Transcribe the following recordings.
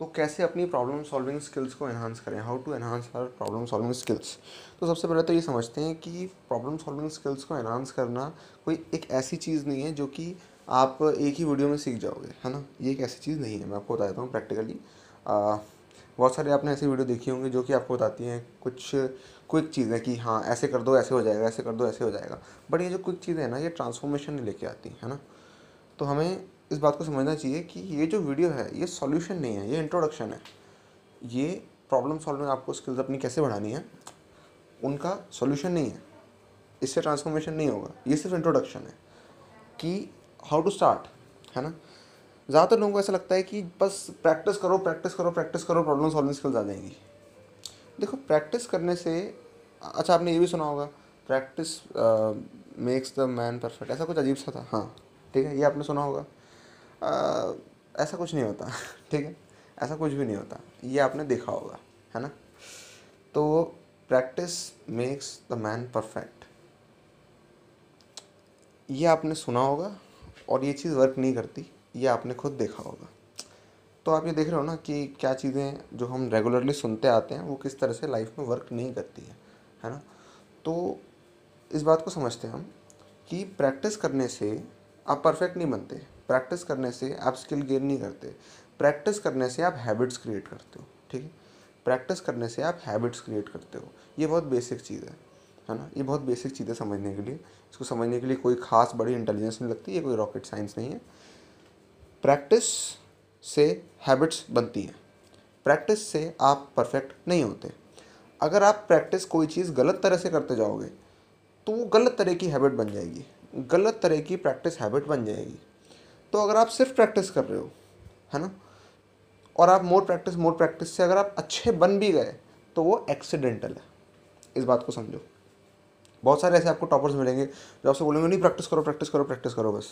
तो कैसे अपनी प्रॉब्लम सॉल्विंग स्किल्स को एनहांस करें? How to enhance our problem solving skills तो सबसे पहले तो ये समझते हैं कि प्रॉब्लम सॉल्विंग स्किल्स को एनहांस करना कोई एक ऐसी चीज़ नहीं है जो कि आप एक ही वीडियो में सीख जाओगे, है ना? ये एक ऐसी चीज़ नहीं है, मैं आपको बता देता हूँ प्रैक्टिकली बहुत सारे आपने ऐसी वीडियो देखी होंगी जो कि आपको बताती हैं कुछ क्विक चीज़ें कि हाँ ऐसे कर दो, ऐसे हो जाएगा, ऐसे कर दो, ऐसे हो जाएगा। बट ये जो क्विक चीज़ें हैं ना, ये ट्रांसफॉर्मेशन लेके आती, है ना? तो हमें इस बात को समझना चाहिए कि ये जो वीडियो है, ये सॉल्यूशन नहीं है, ये इंट्रोडक्शन है। ये प्रॉब्लम सॉल्विंग आपको स्किल्स अपनी कैसे बढ़ानी है, उनका सॉल्यूशन नहीं है। इससे ट्रांसफॉर्मेशन नहीं होगा, ये सिर्फ़ इंट्रोडक्शन है कि हाउ टू स्टार्ट है ना? ज़्यादातर लोगों को ऐसा लगता है कि बस प्रैक्टिस करो प्रैक्टिस करो प्रैक्टिस करो प्रॉब्लम सॉल्विंग स्किल्स आ जाएँगी। देखो प्रैक्टिस करने से अच्छा आपने ये भी सुना होगा practice makes the man perfect ऐसा कुछ अजीब सा था हाँ ठीक है, ये आपने सुना होगा। ऐसा कुछ नहीं होता, ठीक है? ऐसा कुछ भी नहीं होता। ये आपने देखा होगा, है ना? तो practice makes the man perfect ये आपने सुना होगा और ये चीज़ वर्क नहीं करती, ये आपने खुद देखा होगा। तो आप ये देख रहे हो ना कि क्या चीज़ें जो हम रेगुलरली सुनते आते हैं, वो किस तरह से लाइफ में वर्क नहीं करती है है ना? तो इस बात को समझते हैं हम कि प्रैक्टिस करने से आप परफेक्ट नहीं बनते। प्रैक्टिस करने से आप स्किल गेन नहीं करते। प्रैक्टिस करने से आप हैबिट्स क्रिएट करते हो, ठीक है? प्रैक्टिस करने से आप हैबिट्स क्रिएट करते हो। ये बहुत बेसिक चीज़ है है ना? ये बहुत बेसिक चीज़ है समझने के लिए। इसको समझने के लिए कोई खास बड़ी इंटेलिजेंस नहीं लगती, ये कोई रॉकेट साइंस नहीं है। प्रैक्टिस से हैबिट्स बनती हैं। प्रैक्टिस से आप परफेक्ट नहीं होते। अगर आप प्रैक्टिस कोई चीज़ गलत तरह से करते जाओगे तो वो गलत तरह की हैबिट बन जाएगी। गलत तरह की प्रैक्टिस हैबिट बन जाएगी। तो अगर आप सिर्फ़ प्रैक्टिस कर रहे हो, है ना? और आप मोर प्रैक्टिस मोर प्रैक्टिस से अगर आप अच्छे बन भी गए तो वो एक्सीडेंटल है। इस बात को समझो। बहुत सारे ऐसे आपको टॉपर्स मिलेंगे जो आपसे बोलेंगे, नहीं प्रैक्टिस करो प्रैक्टिस करो प्रैक्टिस करो बस।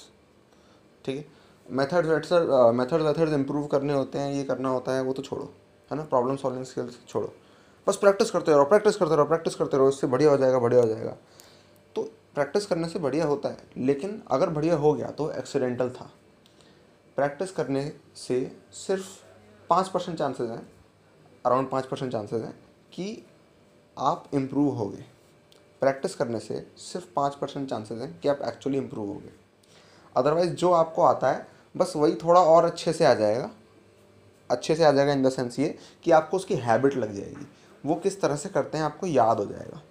ठीक है? मेथड्स वेथड्स मेथड्स इंप्रूव करने होते हैं, ये करना होता है, वो तो छोड़ो, है ना? प्रॉब्लम सॉल्विंग स्किल्स छोड़ो। बस प्रैक्टिस करते रहो प्रैक्टिस करते रहो प्रैक्टिस करते रहो, इससे बढ़िया हो जाएगा, बढ़िया हो जाएगा। तो प्रैक्टिस करने से बढ़िया होता है, लेकिन अगर बढ़िया हो गया तो एक्सीडेंटल था। प्रैक्टिस करने से सिर्फ़ पाँच परसेंट चांसेस हैं अराउंड पाँच परसेंट चांसेस हैं कि आप इम्प्रूव होगे। प्रैक्टिस करने से सिर्फ़ पाँच परसेंट चांसेज हैं कि आप एक्चुअली इम्प्रूव होगे। अदरवाइज़ जो आपको आता है, बस वही थोड़ा और अच्छे से आ जाएगा। अच्छे से आ जाएगा इन द सेंस ये कि आपको उसकी हैबिट लग जाएगी। वो किस तरह से करते हैं, आपको याद हो जाएगा।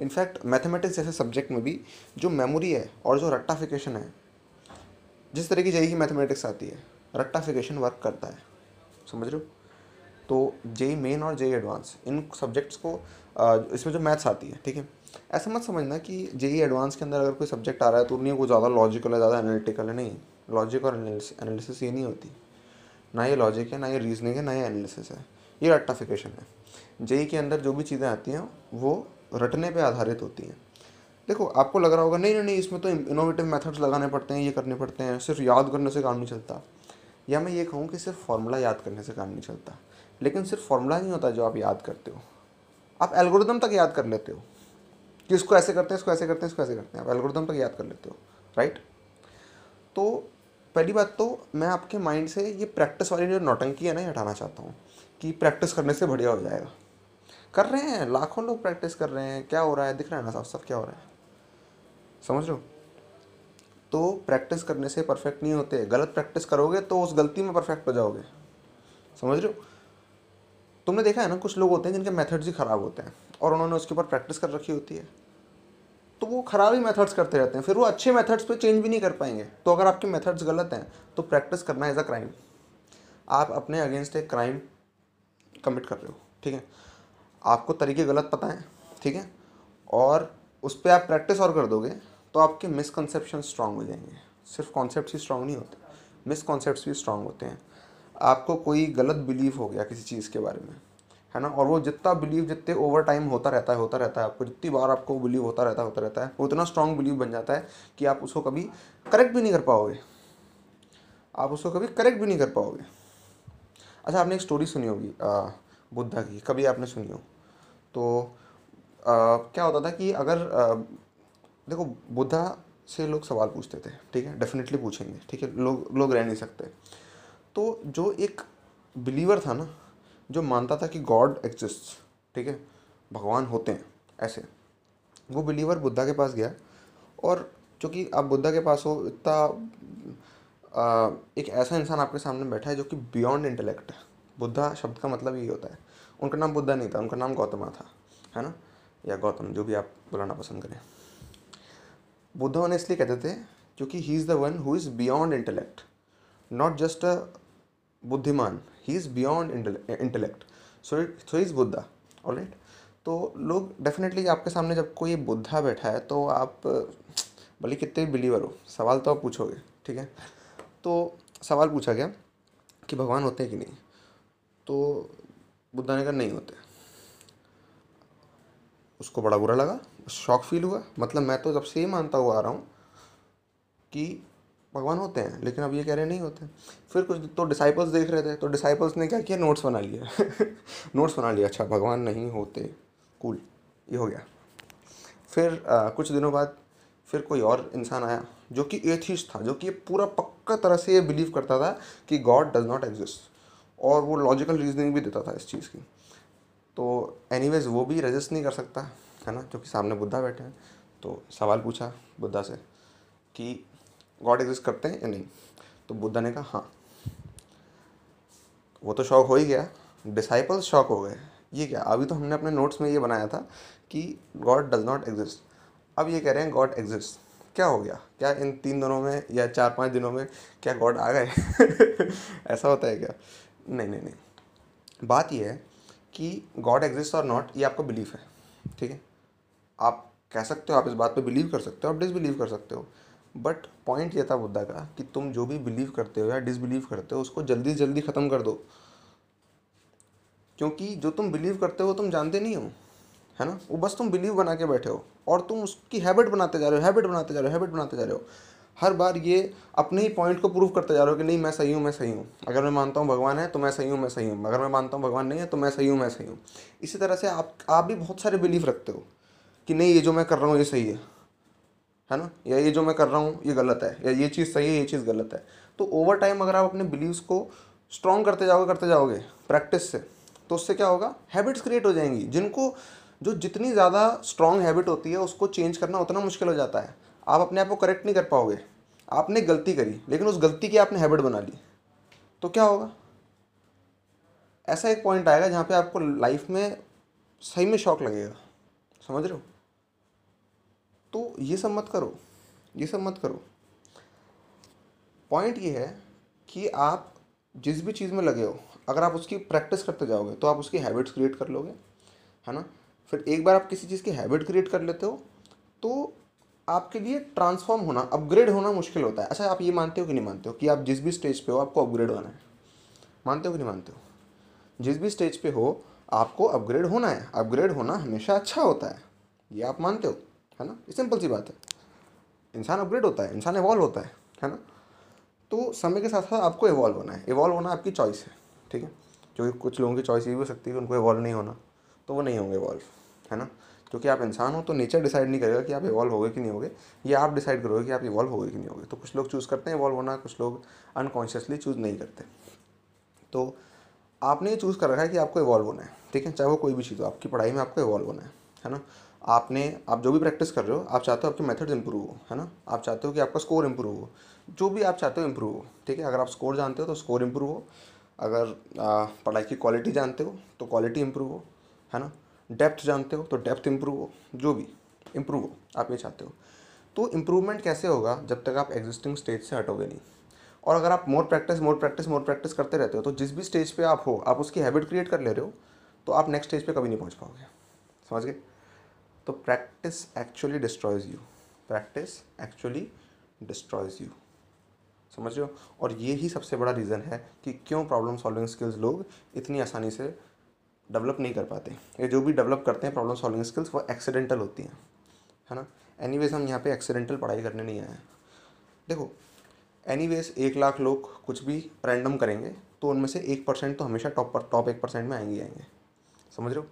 इनफैक्ट मैथमेटिक्स जैसे सब्जेक्ट में भी जो मेमोरी है और जो रट्टाफिकेशन है जिस तरह की जेई की मैथमेटिक्स आती है रट्टाफिकेशन वर्क करता है, समझ रहे हो? तो जेई मेन और जेई एडवांस इन सब्जेक्ट्स को इसमें जो मैथ्स आती है, ठीक है? ऐसा मत समझना कि जेई एडवांस के अंदर अगर कोई सब्जेक्ट आ रहा है तो नहीं, वो ज़्यादा लॉजिकल है, ज़्यादा एनालिटिकल है, नहीं। लॉजिक और एनालिसिस ये नहीं होती। ना ये लॉजिक है, ना ये रीजनिंग है, ना ये एनालिसिस है। ये रट्टाफिकेशन है। जेई के अंदर जो भी चीज़ें आती हैं, वो रटने पे आधारित होती हैं। देखो, आपको लग रहा होगा, नहीं नहीं नहीं, इसमें तो इनोवेटिव मेथड्स लगाने पड़ते हैं, ये करने पड़ते हैं, सिर्फ़ याद करने से काम नहीं चलता। या मैं ये कहूँ कि सिर्फ़ फार्मूला याद करने से काम नहीं चलता, लेकिन सिर्फ़ फार्मूला नहीं होता जो आप याद करते हो। आप एल्गोरिदम तक याद कर लेते हो, कि इसको ऐसे करते हैं, इसको ऐसे करते हैं, इसको ऐसे करते हैं, आप एल्गोरिदम तक याद कर लेते हो राइट तो पहली बात तो मैं आपके माइंड से ये प्रैक्टिस वाली जो नौटंकी है ना, ये हटाना चाहता हूँ, कि प्रैक्टिस करने से बढ़िया हो जाएगा। कर रहे हैं, लाखों लोग प्रैक्टिस कर रहे हैं, क्या हो रहा है, दिख रहा है ना साफ़ साफ़ क्या हो रहा है? समझ रहे हो? तो प्रैक्टिस करने से परफेक्ट नहीं होते। गलत प्रैक्टिस करोगे तो उस गलती में परफेक्ट हो जाओगे। समझ रहे हो? तुमने देखा है ना, कुछ लोग होते हैं जिनके मेथड्स ही ख़राब होते हैं और उन्होंने उसके ऊपर प्रैक्टिस कर रखी होती है। तो वो ख़राब ही मेथड्स करते रहते हैं। फिर वो अच्छे मेथड्स पे चेंज भी नहीं कर पाएँगे। तो अगर आपके मेथड्स गलत हैं तो प्रैक्टिस करना एज अ क्राइम आप अपने अगेंस्ट एक क्राइम कमिट कर रहे हो, ठीक है? आपको तरीके गलत पता है, ठीक है? और उस पर आप प्रैक्टिस और कर दोगे। तो आपके मिसकनसेप्शन स्ट्रांग हो जाएँगे। सिर्फ़ कॉन्सेप्ट ही स्ट्रांग नहीं होते। मिसकॉन्सेप्ट भी स्ट्रांग होते हैं। आपको कोई गलत बिलीव हो गया किसी चीज़ के बारे में है ना? और वो जितना बिलीव जितने ओवर टाइम होता रहता है होता रहता है आपको जितनी बार आपको बिलीव होता रहता है होता रहता है वो इतना स्ट्रांग बिलीव बन जाता है कि आप उसको कभी करेक्ट भी नहीं कर पाओगे। आप उसको कभी करेक्ट भी नहीं कर पाओगे। अच्छा आपने एक स्टोरी सुनी होगी बुद्धा की कभी आपने सुनी हो? तो आ, क्या होता था कि अगर आ, देखो, बुद्धा से लोग सवाल पूछते थे, ठीक है? डेफिनेटली पूछेंगे, ठीक है? लोग लोग रह नहीं सकते। तो जो एक बिलीवर था ना, जो मानता था कि गॉड एग्जिस्ट ठीक है? भगवान होते हैं, ऐसे। वो बिलीवर बुद्धा के पास गया और चूँकि आप बुद्धा के पास हो, इतना एक ऐसा इंसान आपके सामने बैठा है जो कि बियॉन्ड इंटेलेक्ट है। बुद्धा शब्द का मतलब यही होता है। उनका नाम बुद्धा नहीं था, उनका नाम गौतमा था, है ना? या गौतम, जो भी आप बुलाना पसंद करें। बुद्धा उन्हें इसलिए कहते थे, क्योंकि he is the one who is beyond intellect not just a बुद्धिमान he is beyond intellect so so is Buddha all तो लोग डेफिनेटली आपके सामने जब कोई बुद्धा बैठा है तो आप, भले कितने भी बिलीवर हो, सवाल तो आप पूछोगे, ठीक है? तो सवाल पूछा गया कि भगवान होते हैं कि नहीं? तो बुद्धा ने कहा, नहीं होते। उसको बड़ा बुरा लगा शौक फील हुआ। मतलब मैं तो जब से ही मानता हुआ आ रहा हूँ कि भगवान होते हैं लेकिन अब ये कह रहे नहीं होते फिर कुछ तो डिसाइपल्स देख रहे थे तो डिसाइपल्स ने क्या किया? नोट्स बना लिया नोट्स बना लिया अच्छा भगवान नहीं होते। कूल ये हो गया। फिर आ, कुछ दिनों बाद फिर कोई और इंसान आया जो कि एथिस्ट था जो कि पूरा पक्का तरह से ये बिलीव करता था कि गॉड डज नॉट एग्जिस्ट और वो लॉजिकल रीजनिंग भी देता था इस चीज़ की। तो एनीवेज वो भी रजिस्ट नहीं कर सकता, है ना? क्योंकि सामने बुद्धा बैठे हैं। तो सवाल पूछा बुद्धा से कि गॉड एग्जिस्ट करते हैं या नहीं? तो बुद्धा ने कहा हाँ। वो तो शौक हो ही गया। डिसाइपल्स शौक हो गए। ये क्या? अभी तो हमने अपने नोट्स में ये बनाया था कि गॉड डज नॉट एग्जिस्ट अब ये कह रहे हैं गॉड एग्जिस्ट क्या हो गया? क्या इन तीन दिनों में या चार पाँच दिनों में क्या गॉड आ गए? ऐसा होता है क्या? नहीं नहीं नहीं। बात यह है कि गॉड एग्जिस्ट और नॉट ये आपका बिलीफ है। ठीक है? आप कह सकते हो, आप इस बात पे बिलीव कर सकते हो, आप डिसबिलीव कर सकते हो। बट पॉइंट ये था बुद्धा का कि तुम जो भी बिलीव करते हो या डिसबिलीव करते हो, उसको जल्दी जल्दी ख़त्म कर दो। क्योंकि जो तुम बिलीव करते हो तुम जानते नहीं हो, है ना? वो बस तुम बिलीव बना के बैठे हो और तुम उसकी हैबिट बनाते जा रहे हो हैबिट बनाते जा रहे हो हैबिट बनाते जा रहे हो। हर बार ये अपने ही पॉइंट को प्रूव करते जा रहा हो कि नहीं, मैं सही हूँ, मैं सही हूँ। अगर मैं मानता हूँ भगवान है तो मैं सही हूँ, मैं सही हूँ। अगर मैं मानता हूँ भगवान नहीं है तो मैं सही हूँ, मैं सही हूँ। इसी तरह से आप आप भी बहुत सारे बिलीफ रखते हो कि नहीं, ये जो मैं कर रहा हूँ, ये सही है। है ना? या ये जो मैं कर रहा हूँ, ये गलत है। या ये चीज़ सही है, ये चीज़ गलत है। तो ओवर टाइम अगर आप अपने बिलीव्स को स्ट्रॉन्ग करते जाओगे करते जाओगे प्रैक्टिस से तो उससे क्या होगा? हैबिट्स क्रिएट हो जाएँगी। जिनको, जो जितनी ज़्यादा स्ट्रॉन्ग हैबिट होती है, उसको चेंज करना उतना मुश्किल हो जाता है। आप अपने आप को करेक्ट नहीं कर पाओगे। आपने गलती करी, लेकिन उस गलती की आपने हैबिट बना ली। तो क्या होगा? ऐसा एक पॉइंट आएगा जहाँ पे आपको लाइफ में सही में शौक लगेगा। समझ रहे हो? तो ये सब मत करो, ये सब मत करो। पॉइंट ये है कि आप जिस भी चीज़ में लगे हो, अगर आप उसकी प्रैक्टिस करते जाओगे तो आप उसकी हैबिट्स क्रिएट कर लोगे, है ना? फिर एक बार आप किसी चीज़ की हैबिट क्रिएट कर लेते हो तो आपके लिए ट्रांसफॉर्म होना अपग्रेड होना मुश्किल होता है। अच्छा आप ये मानते हो कि नहीं मानते हो? कि आप जिस भी स्टेज पे हो, आपको अपग्रेड होना है। मानते हो कि नहीं मानते हो? जिस भी स्टेज पे हो, आपको अपग्रेड होना है। अपग्रेड होना हमेशा अच्छा होता है। ये आप मानते हो, है ना? सिंपल सी बात है। इंसान अपग्रेड होता है, इंसान इवॉल्व होता है है ना? तो समय के साथ साथ आपको इवॉल्व होना है। इवॉल्व होना आपकी चॉइस है, ठीक है? क्योंकि कुछ लोगों की चॉइस ये भी हो सकती है कि उनको इवॉल्व नहीं होना तो वो नहीं होंगे इवॉल्व है ना? क्योंकि आप इंसान हो तो नेचर डिसाइड नहीं करेगा कि आप इवॉल्व होगे कि नहीं होगे। ये आप डिसाइड करोगे कि आप इवॉल्व होगे कि नहीं होगे। तो कुछ लोग चूज़ करते हैं इवॉल्व होना, कुछ लोग अनकॉन्शियसली चूज़ नहीं करते। तो आपने ये चूज़ कर रखा है कि आपको इवॉल्व होना है, ठीक है? चाहे वो कोई भी चीज़ हो, आपकी पढ़ाई में आपको इवॉल्व होना है है ना? आपने, आप जो भी प्रैक्टिस कर रहे हो, आप चाहते हो आपके मेथड्स इंप्रूव हो, है ना? आप चाहते हो कि आपका स्कोर इंप्रूव हो। जो भी आप चाहते हो इंप्रूव हो, ठीक है? अगर आप स्कोर जानते हो तो स्कोर इंप्रूव हो। अगर पढ़ाई की क्वालिटी जानते हो तो क्वालिटी इंप्रूव हो, है ना? डेप्थ जानते हो तो डेप्थ इंप्रूव हो, जो भी, इम्प्रूव हो, आप ये चाहते हो। तो इम्प्रूवमेंट कैसे होगा जब तक आप एग्जिस्टिंग स्टेज से हटोगे नहीं? और अगर आप more practice more practice more practice करते रहते हो तो जिस भी स्टेज पे आप हो, आप उसकी हैबिट क्रिएट कर ले रहे हो तो आप नेक्स्ट स्टेज पे कभी नहीं पहुँच पाओगे। समझ गए? तो practice actually destroys you practice actually destroys you समझ रहे हो? और ये ही सबसे बड़ा रीज़न है कि क्यों प्रॉब्लम सॉल्विंग स्किल्स लोग इतनी आसानी से डेवलप नहीं कर पाते। ये जो भी डेवलप करते हैं प्रॉब्लम सॉल्विंग स्किल्स वो एक्सीडेंटल होती हैं, है ना? एनी हम यहाँ पे एक्सीडेंटल पढ़ाई करने नहीं आए हैं। देखो एनी एक लाख लोग कुछ भी रैंडम करेंगे तो उनमें से एक परसेंट तो हमेशा टॉप पर टॉप एक परसेंट में आएँगे आएँगे। समझ रहे हो?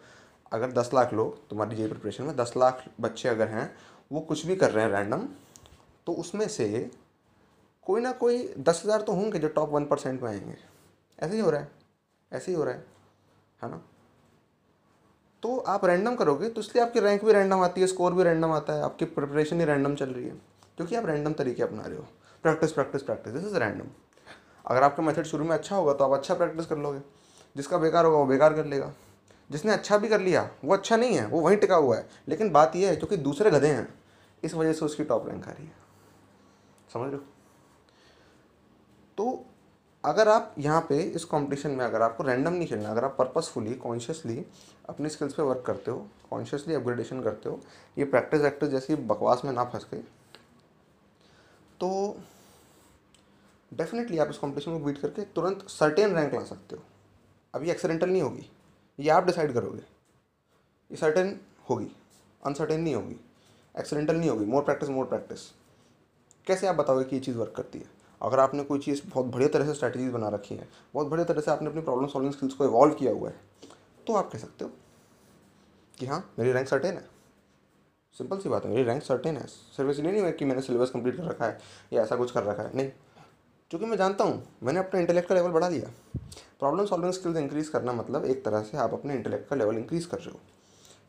अगर दस लाख लोग, तुम्हारी जे प्रिपरेशन में दस लाख बच्चे अगर हैं, वो कुछ भी कर रहे हैं रैंडम तो उसमें से कोई ना कोई दस हज़ार तो होंगे जो टॉप वन परसेंट में आएँगे। ऐसे ही हो रहा है, ऐसे ही हो रहा है है ना? तो आप रैंडम करोगे तो इसलिए आपकी रैंक भी रैंडम आती है स्कोर भी रैंडम आता है, आपकी प्रिपरेशन ही रैंडम चल रही है, क्योंकि आप रैंडम तरीके अपना रहे हो। Practice practice practice this is random अगर आपका मेथड शुरू में अच्छा होगा तो आप अच्छा प्रैक्टिस कर लोगे। जिसका बेकार होगा, वो बेकार कर लेगा। जिसने अच्छा भी कर लिया, वो अच्छा नहीं है, वो वहीं टिका हुआ है। लेकिन बात यह है, क्योंकि दूसरे गधे हैं, इस वजह से उसकी टॉप रैंक आ रही है। समझ लो तो अगर आप यहाँ पे इस कंपटीशन में अगर आपको रैंडम नहीं खेलना, अगर आप पर्पसफुली कॉन्शियसली अपनी स्किल्स पे वर्क करते हो कॉन्शियसली अपग्रेडेशन करते हो, ये प्रैक्टिस वैक्टिस जैसी बकवास में ना फंस गए तो डेफिनेटली आप इस कंपटीशन को बीट करके तुरंत सर्टेन रैंक ला सकते हो। अभी एक्सीडेंटल नहीं होगी, ये आप डिसाइड करोगे, ये सर्टेन होगी अनसर्टेन नहीं होगी एक्सीडेंटल नहीं होगी मोर प्रैक्टिस मोर प्रैक्टिस कैसे आप बताओगे कि ये चीज़ वर्क करती है? अगर आपने कोई चीज़ बहुत बढ़िया तरह से स्ट्रैटेजीज बना रखी है, बहुत बढ़िया तरह से आपने अपनी प्रॉब्लम सॉल्विंग स्किल्स को इवॉल्व किया हुआ है तो आप कह सकते हो कि हाँ मेरी रैंक सर्टेन है। सिंपल सी बात है, मेरी रैंक सर्टेन है। सिर्फ़ इसलिए नहीं है कि मैंने सिलेबस कंप्लीट कर रखा है या ऐसा कुछ कर रखा है, नहीं। क्योंकि मैं जानता हूँ, मैंने अपने इंटेलेक्ट का लेवल बढ़ा दिया। प्रॉब्लम सॉल्विंग स्किल्स इंक्रीज़ करना मतलब एक तरह से आप अपने इंटेलेक्ट का लेवल इंक्रीज़ कर रहे हो।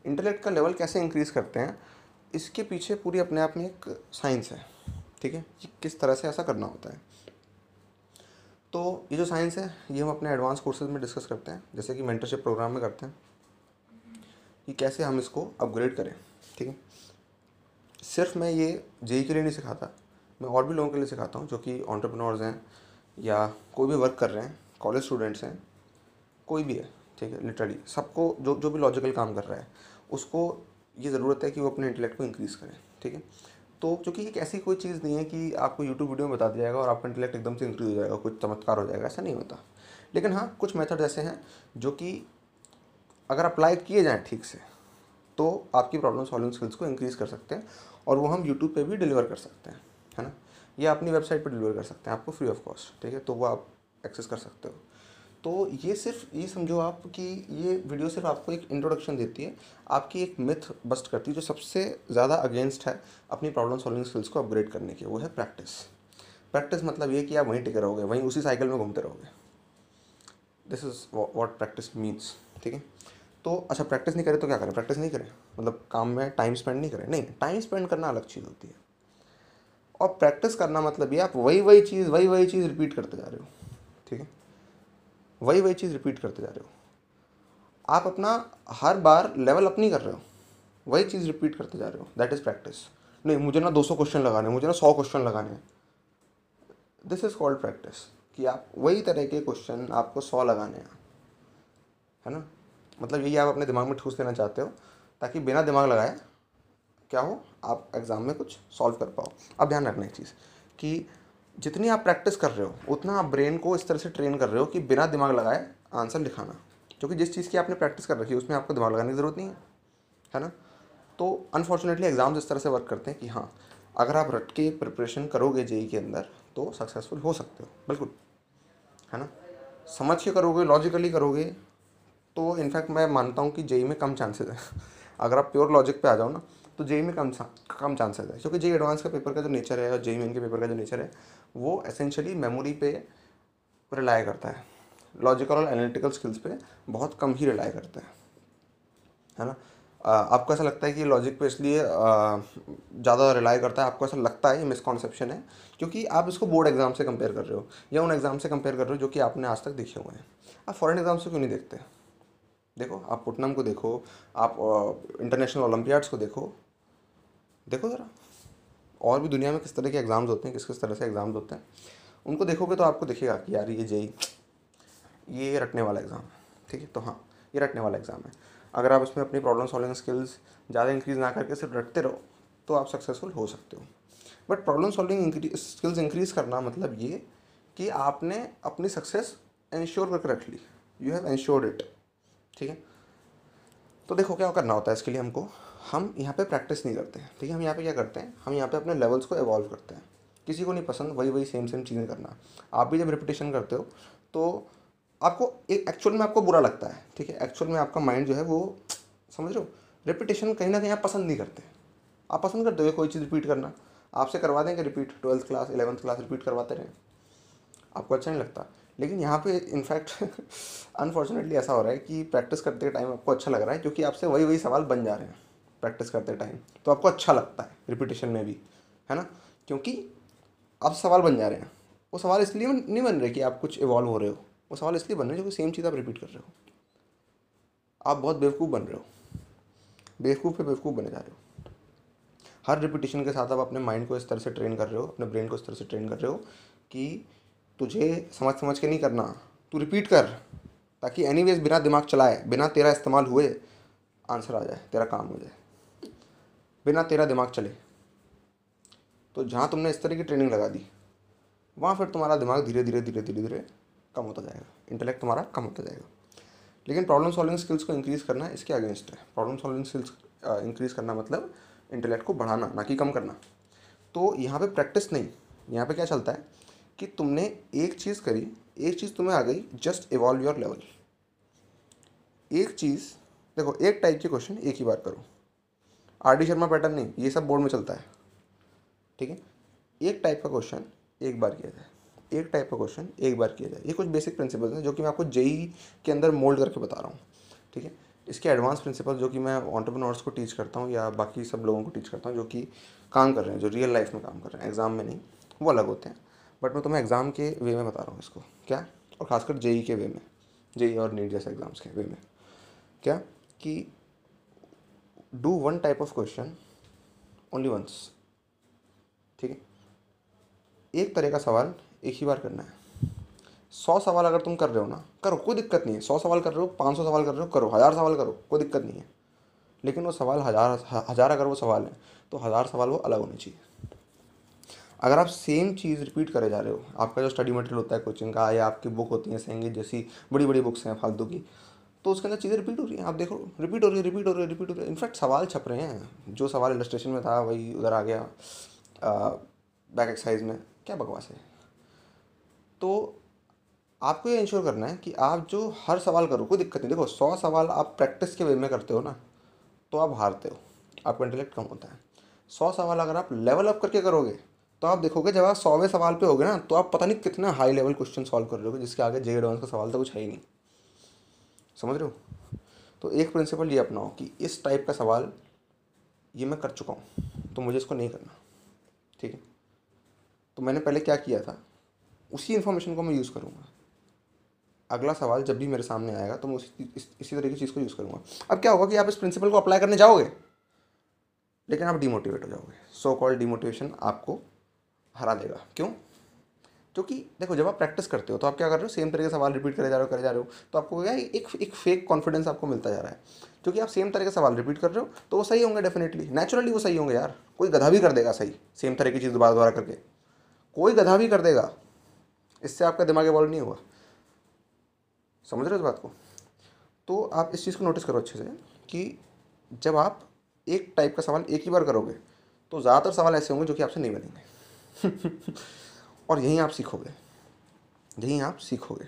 इंटेलेक्ट का लेवल कैसे इंक्रीज़ करते हैं, इसके पीछे पूरी अपने आप में एक साइंस है। ठीक है? किस तरह से ऐसा करना होता है। तो ये जो साइंस है, ये हम अपने एडवांस कोर्सेज में डिस्कस करते हैं। जैसे कि मेंटरशिप प्रोग्राम में करते हैं। कि कैसे हम इसको अपग्रेड करें, ठीक है? सिर्फ़ मैं ये जेई के लिए नहीं सिखाता, मैं और भी लोगों के लिए सिखाता हूँ, जो कि ऑन्टरप्रनोर्स हैं या कोई भी वर्क कर रहे हैं कॉलेज स्टूडेंट्स हैं, कोई भी है, ठीक है? लिटरली सबको, जो जो भी लॉजिकल काम कर रहा है, उसको ये ज़रूरत है कि वो अपने इंटेलेक्ट को इंक्रीज़ करें, ठीक है? तो क्योंकि एक ऐसी कोई चीज़ नहीं है कि आपको यूट्यूब वीडियो में बता दिया जाएगा और आपका इंटेलेक्ट एकदम से इंक्रीज हो जाएगा कुछ चमत्कार हो जाएगा, ऐसा नहीं होता। लेकिन हाँ कुछ मेथड ऐसे हैं जो कि अगर अप्लाई किए जाएँ ठीक से तो आपकी प्रॉब्लम सॉल्विंग स्किल्स को इंक्रीज़ कर सकते हैं और वो हम यूट्यूब पे भी डिलीवर कर सकते हैं, है ना? या अपनी वेबसाइट पर डिलीवर कर सकते हैं, आपको फ्री ऑफ़ कॉस्ट ठीक है? तो वो आप एक्सेस कर सकते हो। तो ये सिर्फ़, ये समझो आप कि ये वीडियो सिर्फ़ आपको एक इंट्रोडक्शन देती है। आपकी एक मिथ बस्ट करती है जो सबसे ज़्यादा अगेंस्ट है अपनी प्रॉब्लम सॉल्विंग स्किल्स को अपग्रेड करने की, वो है प्रैक्टिस प्रैक्टिस मतलब ये कि आप वहीं टिके रहोगे, वहीं उसी साइकिल में घूमते रहोगे। This is what practice means ठीक है? तो अच्छा प्रैक्टिस नहीं करें तो क्या करें? प्रैक्टिस नहीं करें। मतलब काम में टाइम स्पेंड नहीं करें। नहीं टाइम स्पेंड करना अलग चीज़ होती है। और प्रैक्टिस करना मतलब ये आप वही वही चीज़ वही वही चीज़ रिपीट करते जा रहे हो, ठीक है? वही वही चीज़ रिपीट करते जा रहे हो। आप अपना हर बार लेवल अप नहीं कर रहे हो। वही चीज़ रिपीट करते जा रहे हो। दैट इज़ प्रैक्टिस नहीं, मुझे ना 200 क्वेश्चन लगाने मुझे ना 100 क्वेश्चन लगाने हैं। दिस इज़ कॉल्ड प्रैक्टिस कि आप वही तरह के क्वेश्चन आपको सौ लगाने हैं। है ना? मतलब यही आप अपने दिमाग में ठूस लेना चाहते हो, ताकि बिना दिमाग लगाए क्या हो? आप एग्ज़ाम में कुछ सॉल्व कर पाओ। अब ध्यान रखना एक चीज़, कि जितनी आप प्रैक्टिस कर रहे हो, उतना आप ब्रेन को इस तरह से ट्रेन कर रहे हो कि बिना दिमाग लगाए आंसर लिखाना। क्योंकि जिस चीज़ की आपने प्रैक्टिस कर रखी है, उसमें आपको दिमाग लगाने की ज़रूरत नहीं है है ना? तो अनफॉर्चुनेटली एग्ज़ाम्स इस तरह से वर्क करते हैं कि हाँ अगर आप रट के प्रिपरेशन करोगे जेई के अंदर तो सक्सेसफुल हो सकते हो, बिल्कुल, है ना? समझ के करोगे लॉजिकली करोगे तो इनफैक्ट मैं मानता हूँ कि जेई में कम चांसेस है। अगर आप प्योर लॉजिक पे आ जाओ ना तो जेई में कम कम चांसेस है। क्योंकि जेई एडवांस का पेपर का जो नेचर है और जेई मेन के पेपर का जो नेचर है, वो एसेंशली मेमोरी पे रिलाई करता है। लॉजिकल और एनालिटिकल स्किल्स पे बहुत कम ही रिलाई करता है। है ना? आपको ऐसा लगता है कि लॉजिक पे इसलिए ज़्यादा रिलाई करता है? आपको ऐसा लगता है ये मिसकॉन्सेप्शन है? क्योंकि आप इसको बोर्ड एग्ज़ाम से कंपेयर कर रहे हो, या उन एग्ज़ाम से कंपेयर कर रहे हो जो कि आपने आज तक देखे हुए हैं। आप फॉरेन एग्ज़ाम से क्यों नहीं देखते? देखो, आप पुटनम को देखो, आप इंटरनेशनल ओलंपियाड्स को देखो देखो ज़रा, और भी दुनिया में किस तरह के एग्ज़ाम्स होते हैं, किस किस तरह से एग्ज़ाम्स होते हैं, उनको देखोगे तो आपको दिखेगा कि यार ये जेई, ये रटने वाला एग्ज़ाम है, ठीक है? तो हाँ ये रटने वाला एग्ज़ाम है। अगर आप इसमें अपनी प्रॉब्लम सॉल्विंग स्किल्स ज़्यादा इंक्रीज़ ना करके सिर्फ़ रटते रहो तो आप सक्सेसफुल हो सकते हो। But problem solving skills increase करना मतलब ये कि आपने अपनी सक्सेस इंश्योर करके रख ली। यू हैव इंश्योर्ड इट ठीक है? तो देखो क्या करना होता है इसके लिए हमको। हम यहाँ पे प्रैक्टिस नहीं करते हैं, ठीक है? हम यहाँ पे क्या करते हैं? हम यहाँ पे अपने लेवल्स को एवॉल्व करते हैं। किसी को नहीं पसंद, वही वही सेम सेम चीज़ें करना। आप भी जब रिपीटेशन करते हो तो आपको एक एक्चुअल में आपको बुरा लगता है, ठीक है? एक्चुअल में आपका माइंड जो है वो, समझ रहे हो? रिपीटेशन कहीं ना कहीं आप पसंद नहीं करते। आप पसंद करते हो कोई चीज़ रिपीट करना। आपसे करवा देंगे repeat twelfth class eleventh class repeat करवाते रहें। आपको अच्छा नहीं लगता। लेकिन यहाँ पे इनफैक्ट अनफॉर्चुनेटली ऐसा हो रहा है कि प्रैक्टिस करते टाइम आपको अच्छा लग रहा है, क्योंकि आपसे वही वही सवाल बन जा रहे हैं। प्रैक्टिस करते टाइम। तो आपको अच्छा लगता है रिपीटेशन में भी, है ना? क्योंकि आप सवाल बन जा रहे हैं। वो सवाल इसलिए नहीं बन रहे कि आप कुछ इवॉल्व हो रहे हो। वो सवाल इसलिए बन रहे हैं क्योंकि सेम चीज़ आप रिपीट कर रहे हो। आप बहुत बेवकूफ़ बन रहे हो। बेवकूफ़ पे बेवकूफ़ बने जा रहे हो। हर रिपीटेशन के साथ आप अपने माइंड को इस तरह से ट्रेन कर रहे हो, अपने ब्रेन को इस तरह से ट्रेन कर रहे हो कि तुझे समझ समझ के नहीं करना। तू रिपीट कर, ताकि एनी बिना दिमाग चलाए, बिना तेरा इस्तेमाल हुए आंसर आ जाए, तेरा काम हो जाए। बिना तेरा दिमाग चले। तो जहाँ तुमने इस तरह की ट्रेनिंग लगा दी, वहाँ फिर तुम्हारा दिमाग धीरे धीरे धीरे धीरे धीरे कम होता जाएगा। इंटेलेक्ट तुम्हारा कम होता जाएगा। लेकिन प्रॉब्लम सॉल्विंग स्किल्स को इंक्रीज़ करना इसके अगेंस्ट है। प्रॉब्लम सॉल्विंग स्किल्स इंक्रीज़ करना मतलब इंटेलेक्ट को बढ़ाना, ना कि कम करना। तो यहाँ पे प्रैक्टिस नहीं, यहाँ पे क्या चलता है कि तुमने एक चीज़ करी, एक चीज़ तुम्हें आ गई जस्ट इवॉल्व योर लेवल एक चीज़, देखो, एक टाइप के क्वेश्चन एक ही बार करो। आर डी शर्मा पैटर्न नहीं, ये सब बोर्ड में चलता है। ठीक है? एक टाइप का क्वेश्चन एक बार किया जाए। एक टाइप का क्वेश्चन एक बार किया जाए। ये कुछ बेसिक प्रिंसिपल्स हैं जो कि मैं आपको जेई के अंदर मोल्ड करके बता रहा हूँ। ठीक है? इसके एडवांस प्रिंसिपल जो कि मैं ऑन्टरप्रनोर्स को टीच करता हूँ या बाकी सब लोगों को टीच करता हूँ जो कि काम कर रहे हैं, जो रियल लाइफ में काम कर रहे हैं। एग्ज़ाम में नहीं, वो अलग होते हैं। बट मैं तुम्हें एग्ज़ाम के वे में बता रहा हूँ इसको। क्या? और ख़ासकर जेई के वे में। जेई और नीट जैसे एग्ज़ाम्स के वे में। क्या? कि do one type of question only once ठीक है? एक तरह का सवाल एक ही बार करना है। सौ सवाल अगर तुम कर रहे हो ना, करो, कोई दिक्कत नहीं है। सौ सवाल कर रहे हो, पाँच सौ सवाल कर रहे हो, करो, हज़ार सवाल करो, कोई दिक्कत नहीं है। लेकिन वो सवाल हज़ार हज़ार अगर वो सवाल है तो हज़ार सवाल वो अलग होने चाहिए। अगर आप सेम चीज़ रिपीट करे जा रहे हो, आपका जो स्टडी मटेरियल होता है कोचिंग का, या आपकी बुक होती है सेंगे जैसी बड़ी बड़ी बुक्स हैं फालतू की तो उसके अंदर चीज़ें रिपीट हो रही हैं। आप देखो रिपीट हो रही है रिपीट हो रही है रिपीट हो रही है। इनफैक्ट सवाल छप रहे हैं। जो सवाल इलस्ट्रेशन में था, वही उधर आ गया बैक एक्सरसाइज में। क्या बकवास है? तो आपको ये इंश्योर करना है कि आप जो हर सवाल करो, कोई दिक्कत नहीं। देखो, सौ सवाल आप प्रैक्टिस के वे में करते हो ना तो आप हारते हो। आपका इंटेलेक्ट कम होता है। सौ सवाल अगर आप लेवल अप करके करोगे तो आप देखोगे जब आप सौवें सवाल पे होगे ना तो आप पता नहीं कितना हाई लेवल क्वेश्चन सॉल्व कर रहे हो जिसके आगे जे एडवांस का सवाल तो कुछ है ही नहीं। समझ रहे हो? तो एक प्रिंसिपल ये अपनाओ कि इस टाइप का सवाल ये मैं कर चुका हूँ तो मुझे इसको नहीं करना ठीक है? तो मैंने पहले क्या किया था उसी इन्फॉर्मेशन को मैं यूज़ करूँगा। अगला सवाल जब भी मेरे सामने आएगा तो मैं उसी इस, इसी तरह की चीज़ को यूज़ करूँगा। अब क्या होगा कि आप इस प्रिंसिपल को अप्लाई करने जाओगे लेकिन आप डिमोटिवेट हो जाओगे। सो कॉल डिमोटिवेशन आपको हरा देगा। क्यों? क्योंकि देखो, जब आप प्रैक्टिस करते हो तो आप क्या कर रहे हो? सेम तरह के सवाल रिपीट करे जा रहे हो, करे जा रहे हो तो आपको क्या एक एक फेक कॉन्फिडेंस आपको मिलता जा रहा है। क्योंकि आप सेम तरह के सवाल रिपीट कर रहे हो तो वो सही होंगे डेफिनेटली नेचुरली वो सही होंगे यार। कोई गधा भी कर देगा सही सेम तरह की चीज़ दोबारा दोबारा करके। कोई गधा भी कर देगा। इससे आपका दिमाग इवॉल्व नहीं हुआ। समझ रहे हो इस बात को? तो आप इस चीज़ को नोटिस करो अच्छे से कि जब आप एक टाइप का सवाल एक ही बार करोगे तो ज़्यादातर सवाल ऐसे होंगे जो कि आपसे नहीं बनेंगे। और यहीं आप सीखोगे। यहीं आप सीखोगे।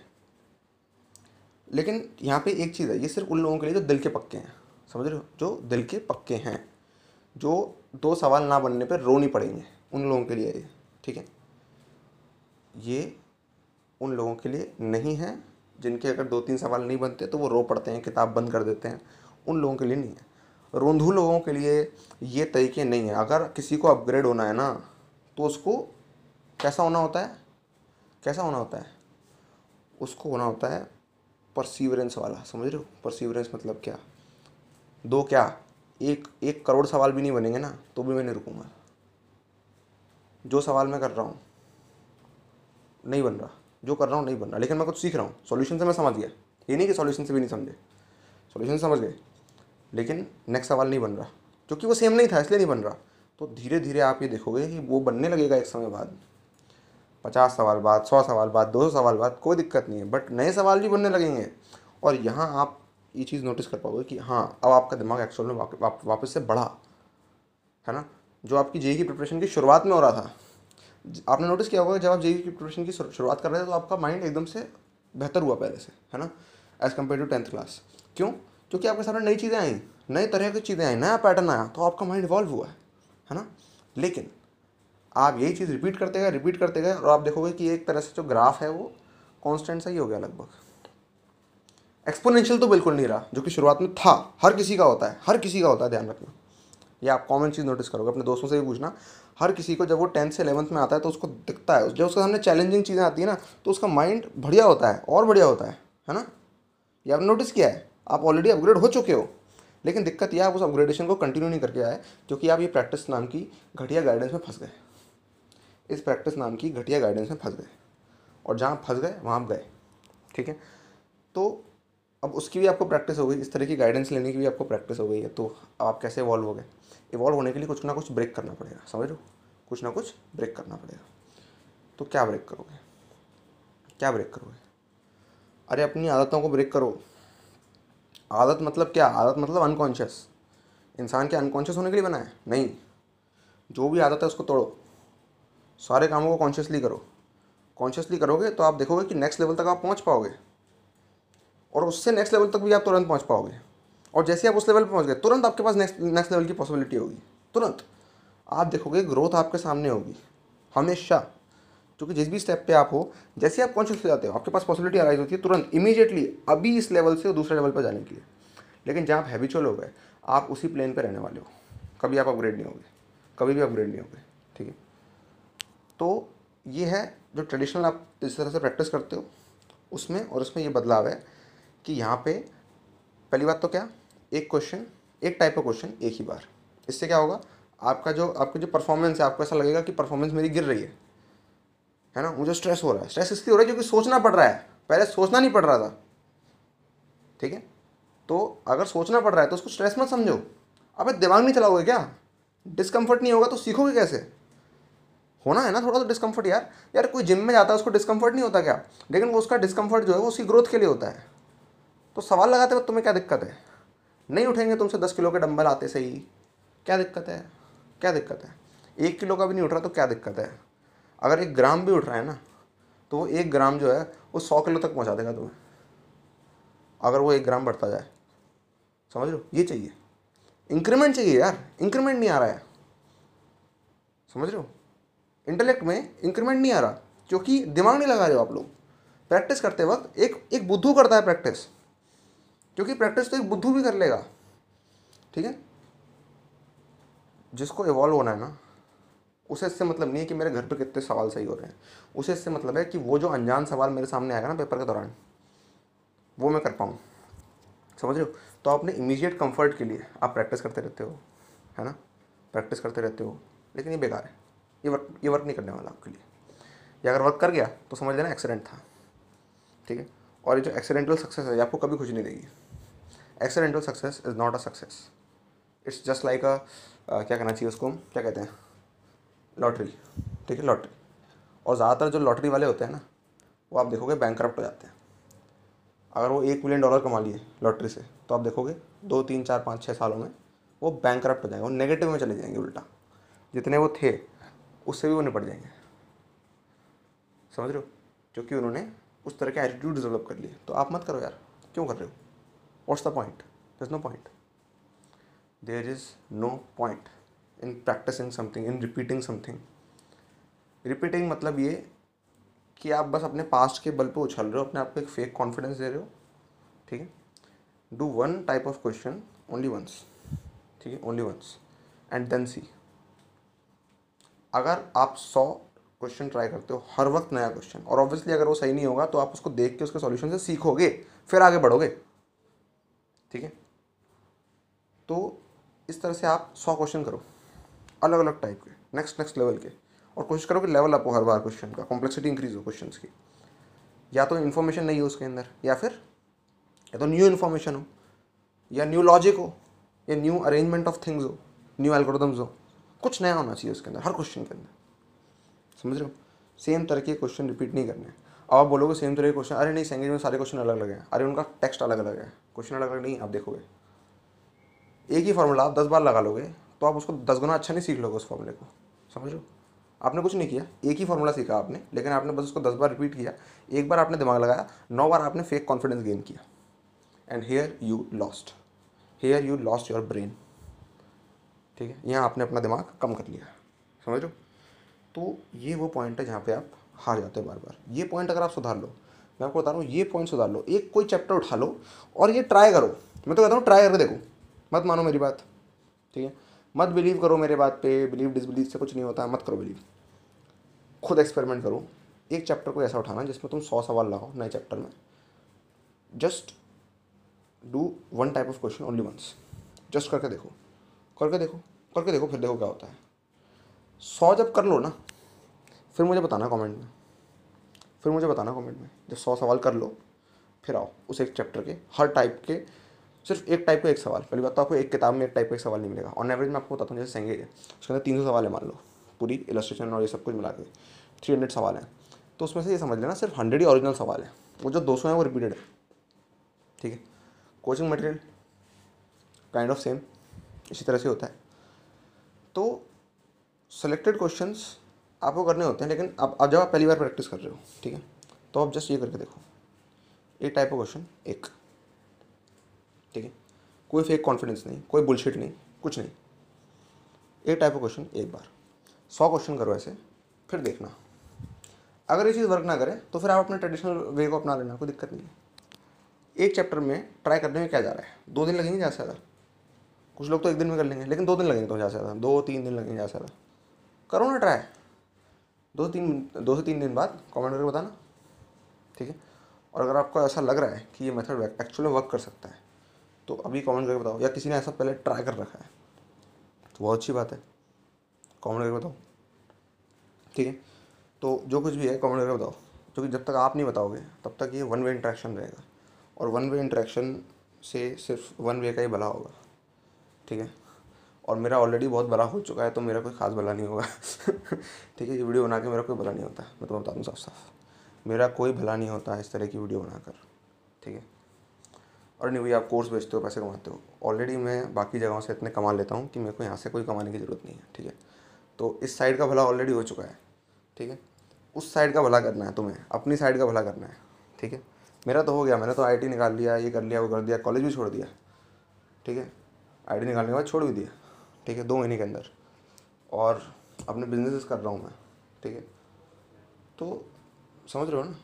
लेकिन यहाँ पे एक चीज़ है, ये सिर्फ़ उन लोगों के लिए जो दिल के पक्के हैं। समझ रहे हो? जो दिल के पक्के हैं, जो दो सवाल ना बनने पर रो नहीं पड़ेंगे उन लोगों के लिए। ये ठीक है? ये उन लोगों के लिए नहीं है, जिनके अगर दो तीन सवाल नहीं बनते तो वो रो पड़ते हैं, किताब बंद कर देते हैं। उन लोगों के लिए नहीं है। रोंधू लोगों के लिए ये तरीके नहीं है। अगर किसी को अपग्रेड होना है ना तो उसको कैसा होना होता है? कैसा होना होता है? उसको होना होता है परसीवरेंस वाला, समझ रहे हो? परसीवरेंस मतलब क्या? दो क्या? एक एक करोड़ सवाल भी नहीं बनेंगे ना तो भी मैं नहीं रुकूँगा। जो सवाल मैं कर रहा हूँ, नहीं बन रहा। जो कर रहा हूँ, नहीं बन रहा। लेकिन मैं कुछ सीख रहा हूँ। सॉल्यूशन से मैं समझ गया। ये नहीं कि सॉल्यूशन से भी नहीं समझे। सॉल्यूशन समझ गए। लेकिन नेक्स्ट सवाल नहीं बन रहा। क्योंकि वो सेम नहीं था, इसलिए नहीं बन रहा। तो धीरे धीरे आप ये देखोगे कि वो बनने लगेगा एक समय बाद। पचास सवाल बाद सौ सवाल बाद दो सौ सवाल बाद कोई दिक्कत नहीं है बट नए सवाल भी बनने लगेंगे। और यहाँ आप ये चीज़ नोटिस कर पाओगे कि हाँ अब आपका दिमाग एक्चुअल में वाप, वाप, वापस से बढ़ा। है ना? जो आपकी जेई की प्रिपरेशन की शुरुआत में हो रहा था। आपने नोटिस किया होगा जब आप जेई की प्रिपरेशन की शुरुआत कर रहे थे तो आपका माइंड एकदम से बेहतर हुआ पहले से है ना? As compare to tenth class क्यों? क्योंकि आपके सामने नई चीज़ें आई नए तरह की चीज़ें आई नया पैटर्न आया तो आपका माइंड इवॉल्व हुआ है है ना? लेकिन आप यही चीज़ रिपीट करते गए रिपीट करते गए, और आप देखोगे कि एक तरह से जो ग्राफ है वो कॉन्स्टेंट सा ही हो गया लगभग। एक्सपोनेंशियल तो बिल्कुल नहीं रहा, जो कि शुरुआत में था। हर किसी का होता है, हर किसी का होता है, ध्यान रखना। ये आप कॉमन चीज़ नोटिस करोगे, अपने दोस्तों से भी पूछना। हर किसी को जब वो टेंथ से इलेवंथ में आता है तो उसको दिखता है। जब उसके सामने चैलेंजिंग चीज़ें आती है ना तो उसका माइंड बढ़िया होता है, और बढ़िया होता है है ना? ये आपने नोटिस किया है? आप ऑलरेडी अपग्रेड हो चुके हो। लेकिन दिक्कत यह आप उस अपग्रेडेशन को कंटिन्यू नहीं करके आए क्योंकि आप ये प्रैक्टिस नाम की घटिया गाइडेंस में फंस गए। इस प्रैक्टिस नाम की घटिया गाइडेंस में फंस गए। और जहाँ फंस गए, वहाँ गए। ठीक है? तो अब उसकी भी आपको प्रैक्टिस हो गई, इस तरह की गाइडेंस लेने की भी आपको प्रैक्टिस हो गई है तो आप कैसे इवॉल्व हो गए? इवॉल्व होने के लिए कुछ ना कुछ ब्रेक करना पड़ेगा, समझ लो कुछ ना कुछ ब्रेक करना पड़ेगा। तो क्या ब्रेक करोगे? क्या ब्रेक करोगे? अरे, अपनी आदतों को ब्रेक करो। आदत मतलब क्या? आदत मतलब अनकॉन्शियस इंसान के अनकॉन्शियस होने के लिए बना है? नहीं। जो भी आदत है उसको तोड़ो। सारे कामों को कॉन्शियसली करो। कॉन्शियसली करोगे तो आप देखोगे कि नेक्स्ट लेवल तक आप पहुँच पाओगे। और उससे नेक्स्ट लेवल तक भी आप तुरंत पहुँच पाओगे। और जैसे आप उस लेवल पर पहुँच गए, तुरंत आपके पास नेक्स्ट नेक्स्ट लेवल की पॉसिबिलिटी होगी। तुरंत। आप देखोगे ग्रोथ आपके सामने होगी। हमेशा। क्योंकि जिस भी स्टेप पे आप हो, जैसे आप कॉन्शियस हो जाते हो, आपके पास पॉसिबिलिटी अराइज होती है तुरंत इमीडिएटली अभी इस लेवल से दूसरे लेवल पर जाने के लिए। लेकिन जहाँ आप हैबिचुअल हो गए, आप उसी प्लेन पर रहने वाले हो। कभी आप अपग्रेड नहीं होगे। कभी भी अपग्रेड नहीं होगे। ठीक है? तो ये है जो ट्रेडिशनल आप जिस तरह से प्रैक्टिस करते हो, उसमें और उसमें ये बदलाव है कि यहाँ पे पहली बात तो क्या, एक क्वेश्चन एक टाइप का क्वेश्चन एक ही बार। इससे क्या होगा, आपका जो, आपकी जो परफॉर्मेंस है, आपको ऐसा लगेगा कि परफॉर्मेंस मेरी गिर रही है। है ना? मुझे स्ट्रेस हो रहा है। स्ट्रेस इसलिए हो रहा है क्योंकि सोचना पड़ रहा है। पहले सोचना नहीं पड़ रहा था। ठीक है? तो अगर सोचना पड़ रहा है तो उसको स्ट्रेस मत समझो। अबे दिमाग नहीं चलाओगे क्या? डिस्कम्फर्ट नहीं होगा तो सीखोगे कैसे? होना है ना थोड़ा तो डिस्कम्फर्ट यार। यार कोई जिम में जाता है, उसको डिस्कम्फर्ट नहीं होता क्या? लेकिन वो उसका डिस्कम्फर्ट जो है, वो उसकी ग्रोथ के लिए होता है। तो सवाल लगाते वक्त तुम्हें क्या दिक्कत है? नहीं उठेंगे तुमसे दस किलो के डंबल आते सही क्या दिक्कत है? क्या दिक्कत है? एक किलो का भी नहीं उठ रहा तो क्या दिक्कत है? अगर एक ग्राम भी उठ रहा है ना तो वो एक ग्राम जो है, वो सौ किलो तक पहुँचा देगा तुम्हें। अगर वो एक ग्राम बढ़ता जाए। समझ लो ये चाहिए। इंक्रीमेंट चाहिए यार। इंक्रीमेंट नहीं आ रहा है। समझ रहे हो? इंटेलेक्ट में इंक्रीमेंट नहीं आ रहा, क्योंकि दिमाग नहीं लगा रहे हो आप लोग। प्रैक्टिस करते वक्त एक एक बुद्धू करता है प्रैक्टिस क्योंकि प्रैक्टिस तो एक बुद्धू भी कर लेगा। ठीक है? जिसको इवॉल्व होना है ना, उसे इससे मतलब नहीं है कि मेरे घर पर कितने सवाल सही हो रहे हैं। उसे इससे मतलब है कि वो जो अनजान सवाल मेरे सामने आएगा ना पेपर के दौरान, वो मैं कर पाऊँ। समझ रहे हो? तो अपने इमीडिएट कंफर्ट के लिए आप प्रैक्टिस करते रहते हो, है ना? प्रैक्टिस करते रहते हो, लेकिन ये बेकार है। ये वर्क ये वर्क नहीं करने वाला आपके लिए। ये अगर वर्क कर गया तो समझ लेना एक्सीडेंट था। ठीक है? और ये जो एक्सीडेंटल सक्सेस है, ये आपको कभी खुश नहीं देगी। Accidental success is not a success it's just like a, क्या कहना चाहिए उसको? हम क्या कहते हैं? लॉटरी ठीक है? लॉटरी और ज़्यादातर जो लॉटरी वाले होते हैं ना, वो आप देखोगे बैंक करप्ट हो जाते हैं। अगर वो एक मिलियन डॉलर कमा लिए लॉटरी से तो आप देखोगे दो, तीन, चार, पाँच छः सालों में वो बैंक करप्ट हो जाएँगे। वो नेगेटिव में चले जाएँगे उल्टा। जितने वो थे उससे भी वो निपट जाएँगे। समझ रहे हो? क्योंकि उन्होंने उस तरह के एटीट्यूड डेवलप कर लिए तो आप मत करो यार। क्यों कर रहे हो? What's the point? There's no point. There is no point in practicing something, in repeating something. Repeating मतलब ये कि आप बस अपने पास्ट के बल पे उछल रहे हो अपने आप को एक फेक कॉन्फिडेंस दे रहे हो। ठीक है? Do one type of question only once ठीक है? Only once and then see अगर आप सौ क्वेश्चन ट्राई करते हो, हर वक्त नया क्वेश्चन और ऑब्वियसली अगर वो सही नहीं होगा तो आप उसको देख के उसके सॉल्यूशन से सीखोगे, फिर आगे बढ़ोगे। ठीक है? तो इस तरह से आप सौ क्वेश्चन करो अलग अलग टाइप के नेक्स्ट नेक्स्ट लेवल के। और कोशिश करो कि लेवल अप हो हर बार क्वेश्चन का कॉम्प्लेक्सिटी इंक्रीज हो क्वेश्चन की। या तो इन्फॉर्मेशन नहीं हो उसके अंदर, या फिर, या तो न्यू इन्फॉर्मेशन हो, या न्यू लॉजिक हो, या न्यू अरेंजमेंट ऑफ़ थिंग्स हो न्यू एल्गोरिदम्स हो। कुछ नया होना चाहिए उसके अंदर, हर क्वेश्चन के अंदर। समझ रहे हो? सेम तरह के क्वेश्चन रिपीट नहीं करने। अब आप बोलोगे सेम तरह के क्वेश्चन अरे नहीं सैंगेज में सारे क्वेश्चन अलग अलग हैं। अरे उनका टेक्स्ट अलग अलग है। क्वेश्चन अलग अलग नहीं आप देखोगे। एक ही फार्मूला आप दस बार लगा लोगे तो आप उसको दस गुना अच्छा नहीं सीख लोगे उस फॉर्मूले को। समझ लो आपने कुछ नहीं किया। एक ही फार्मूला सीखा आपने, लेकिन आपने बस उसको दस बार रिपीट किया। एक बार आपने दिमाग लगाया, नौ बार आपने फेक कॉन्फिडेंस गेन किया। And here you lost here you lost your brain ठीक है? यहाँ आपने अपना दिमाग कम कर लिया समझ लो तो ये वो पॉइंट है जहाँ पे आप हार जाते हो बार बार ये पॉइंट अगर आप सुधार लो, मैं आपको बता रहा हूँ, ये पॉइंट सुधार लो। एक कोई चैप्टर उठा लो और ये ट्राई करो। मैं तो कहता हूँ ट्राई करके देखो। मत मानो मेरी बात। ठीक है? मत बिलीव करो मेरे बात पे। बिलीव डिसबिलीव से कुछ नहीं होता। मत करो बिलीव खुद एक्सपेरिमेंट करो। एक चैप्टर को ऐसा उठाना जिसमें तुम सौ सवाल लगाओ नए चैप्टर में। Just do one type of question only once just करके देखो। करके देखो करके देखो, फिर देखो क्या होता है। सौ जब कर लो ना, फिर मुझे बताना कमेंट में। फिर मुझे बताना कमेंट में। जब सौ सवाल कर लो, फिर आओ उस एक चैप्टर के, हर टाइप के, सिर्फ़ एक टाइप का एक सवाल। पहली बात तो आपको एक किताब में एक टाइप का एक सवाल नहीं मिलेगा। ऑन एवरेज मैं आपको बताता हूँ, जैसे सेंगे उसके अंदर तीन सौ सवाल है मान लो, पूरी इलस्ट्रेशन और ये सब कुछ मिला के। थ्री हंड्रेड सवाल हैं। तो उसमें से ये समझ लेना, सिर्फ़ हंड्रेड ही ओरिजिनल सवाल है। वो जो दो सौ हैं, वो रिपीटेड है। ठीक है? Coaching material kind of same इसी तरह से होता है। तो सेलेक्टेड क्वेश्चंस आपको करने होते हैं, लेकिन अब अब जब आप पहली बार प्रैक्टिस कर रहे हो, ठीक है? तो आप जस्ट ये करके देखो। एक टाइप ऑफ़ क्वेश्चन एक। ठीक है? कोई फेक कॉन्फिडेंस नहीं, कोई बुलशिट नहीं, कुछ नहीं। एक टाइप ऑफ़ क्वेश्चन एक बार। सौ क्वेश्चन करो ऐसे, फिर देखना। अगर ये चीज़ वर्क ना करे तो फिर आप अपने ट्रेडिशनल वे को अपना लेना, कोई दिक्कत नहीं है। एक चैप्टर में ट्राई करने में क्या जा रहा है? दो दिन लगेंगे, ज़्यादा से ज़्यादा। कुछ लोग तो एक दिन में कर लेंगे, लेकिन दो दिन लगेंगे तो ज़्यादा से ज़्यादा दो, तीन दिन लगेंगे ज़्यादा से ज़्यादा करो ना ट्राई। दो, तीन, दो से तीन दिन बाद कमेंट करके बताना, ठीक है? और अगर आपको ऐसा लग रहा है कि ये मेथड एक्चुअली वर्क कर सकता है तो अभी कमेंट करके बताओ। या किसी ने ऐसा पहले ट्राई कर रखा है तो बहुत अच्छी बात है। कमेंट करके बताओ, ठीक है? तो जो कुछ भी है, कमेंट करके बताओ। क्योंकि जब तक आप नहीं बताओगे, तब तक ये वन वे इंट्रैक्शन रहेगा। और वन वे इंट्रैक्शन से सिर्फ़ वन वे का ही भला होगा। ठीक है? और मेरा ऑलरेडी बहुत बड़ा हो चुका है तो मेरा कोई ख़ास भला नहीं होगा। ठीक है, ये वीडियो बना के मेरा कोई भला नहीं होता। मैं तुम्हें बता दूँ साफ़ साफ़ मेरा कोई भला नहीं होता इस तरह की वीडियो बनाकर। ठीक है? और नहीं, भैया, आप कोर्स बेचते हो, पैसे कमाते हो। ऑलरेडी मैं बाकी जगहों से इतने कमा लेता हूँ कि मेरे को यहाँ से कोई कमाने की ज़रूरत नहीं है। ठीक है? तो इस साइड का भला ऑलरेडी हो चुका है। ठीक है? उस साइड का भला करना है तुम्हें। अपनी साइड का भला करना है। ठीक है? मेरा तो हो गया। मैंने तो आईटी निकाल लिया, ये कर लिया, वो कर दिया कॉलेज भी छोड़ दिया। ठीक है? आईडी निकालने के बाद छोड़ भी दिया, ठीक है, दो महीने के अंदर। और अपने बिज़नेस कर रहा हूँ मैं, ठीक है। तो समझ रहे हो ना?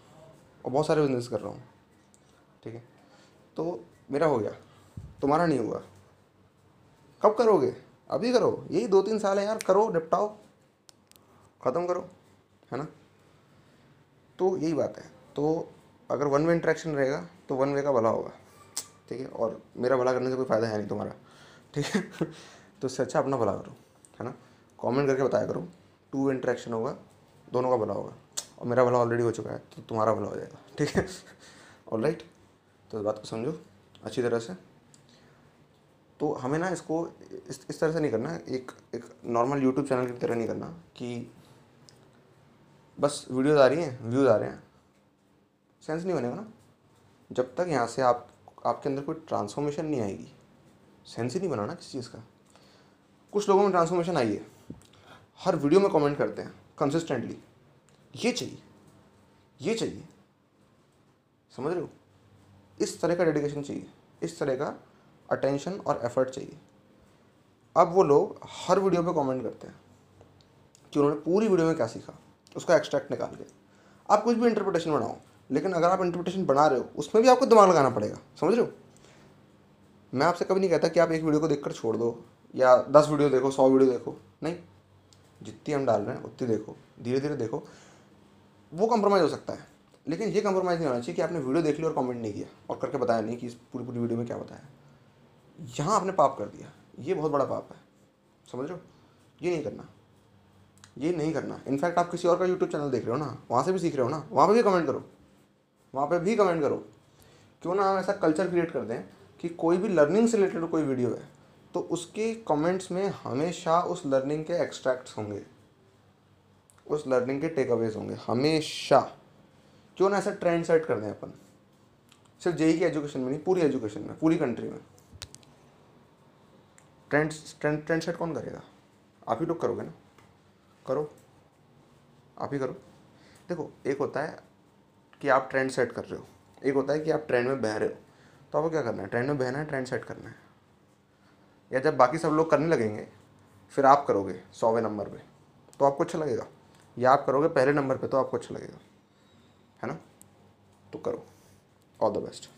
और बहुत सारे बिज़नेस कर रहा हूँ, ठीक है। तो मेरा हो गया, तुम्हारा नहीं हुआ। कब करोगे? अभी करो, यही दो तीन साल है यार, करो, निपटाओ, ख़त्म करो, है ना? तो यही बात है। तो अगर वन वे इंट्रैक्शन रहेगा तो वन वे का भला होगा, ठीक है। और मेरा भला करने से कोई फ़ायदा है नहीं तुम्हारा। ठीक है? तो इससे अच्छा अपना भला करो, है ना? कमेंट करके बताया करो टू इंट्रैक्शन होगा, दोनों का भला होगा। और मेरा भला ऑलरेडी हो चुका है तो तुम्हारा भला हो जाएगा, ठीक है? ऑल राइट तो इस बात को समझो, अच्छी तरह से। तो हमें ना इसको इस इस तरह से नहीं करना, एक एक नॉर्मल यूट्यूब चैनल की तरह नहीं करना कि बस वीडियोज़ आ रही हैं व्यूज़ आ रहे हैं। सेंस नहीं बनेगा ना। जब तक यहाँ से आप, आपके अंदर कोई ट्रांसफॉर्मेशन नहीं आएगी। सेंस ही नहीं बना ना किसी चीज़ का। कुछ लोगों में ट्रांसफॉर्मेशन आई है। हर वीडियो में कमेंट करते हैं कंसिस्टेंटली ये चाहिए। ये चाहिए। समझ रहे हो? इस तरह का डेडिकेशन चाहिए। इस तरह का अटेंशन और एफर्ट चाहिए। अब वो लोग हर वीडियो पे कमेंट करते हैं कि उन्होंने पूरी वीडियो में क्या सीखा। उसका एक्सट्रैक्ट निकाल के। आप कुछ भी इंटरप्रिटेशन बनाओ, लेकिन अगर आप इंटरप्रिटेशन बना रहे हो, उसमें भी आपको दिमाग लगाना पड़ेगा। समझ रहे हो? मैं आपसे कभी नहीं कहता कि आप एक वीडियो को देखकर छोड़ दो, या दस वीडियो देखो, सौ वीडियो देखो। नहीं, जितनी हम डाल रहे हैं, उतनी देखो धीरे धीरे देखो। वो कंप्रोमाइज़ हो सकता है, लेकिन ये कंप्रोमाइज़ नहीं होना चाहिए कि आपने वीडियो देख ली और कमेंट नहीं किया, और करके बताया नहीं कि इस पूरी पूरी वीडियो में क्या बताया यहाँ आपने पाप कर दिया, ये बहुत बड़ा पाप है, समझ हो? ये नहीं करना, ये नहीं करना। इनफैक्ट आप किसी और का यूट्यूब चैनल देख रहे हो ना, वहाँ से भी सीख रहे हो ना, वहाँ पर भी कमेंट करो, वहाँ पर भी कमेंट करो। क्यों ना हम ऐसा कल्चर क्रिएट कर दें कि कोई भी लर्निंग से रिलेटेड कोई वीडियो है तो उसके कमेंट्स में हमेशा उस लर्निंग के एक्सट्रैक्ट्स होंगे। उस लर्निंग के टेक अवेज होंगे, हमेशा। क्यों ना ऐसा ट्रेंड सेट कर दें अपन? सिर्फ़ जेई की एजुकेशन में नहीं, पूरी एजुकेशन में, पूरी कंट्री में। ट्रेंड ट्रेंड ट्रेंड सेट कौन करेगा? आप ही लोग करोगे ना? करो। आप ही करो। देखो, एक होता है कि आप ट्रेंड सेट कर रहे हो। एक होता है कि आप ट्रेंड में बह रहे हो। तो आपको क्या करना है? ट्रेंड में बहना है, ट्रेंड सेट करना है। या जब बाकी सब लोग करने लगेंगे, फिर आप करोगे सौवें नंबर पे तो आपको अच्छा लगेगा। या आप करोगे पहले नंबर पे तो आपको अच्छा लगेगा। है ना? तो करो। All the best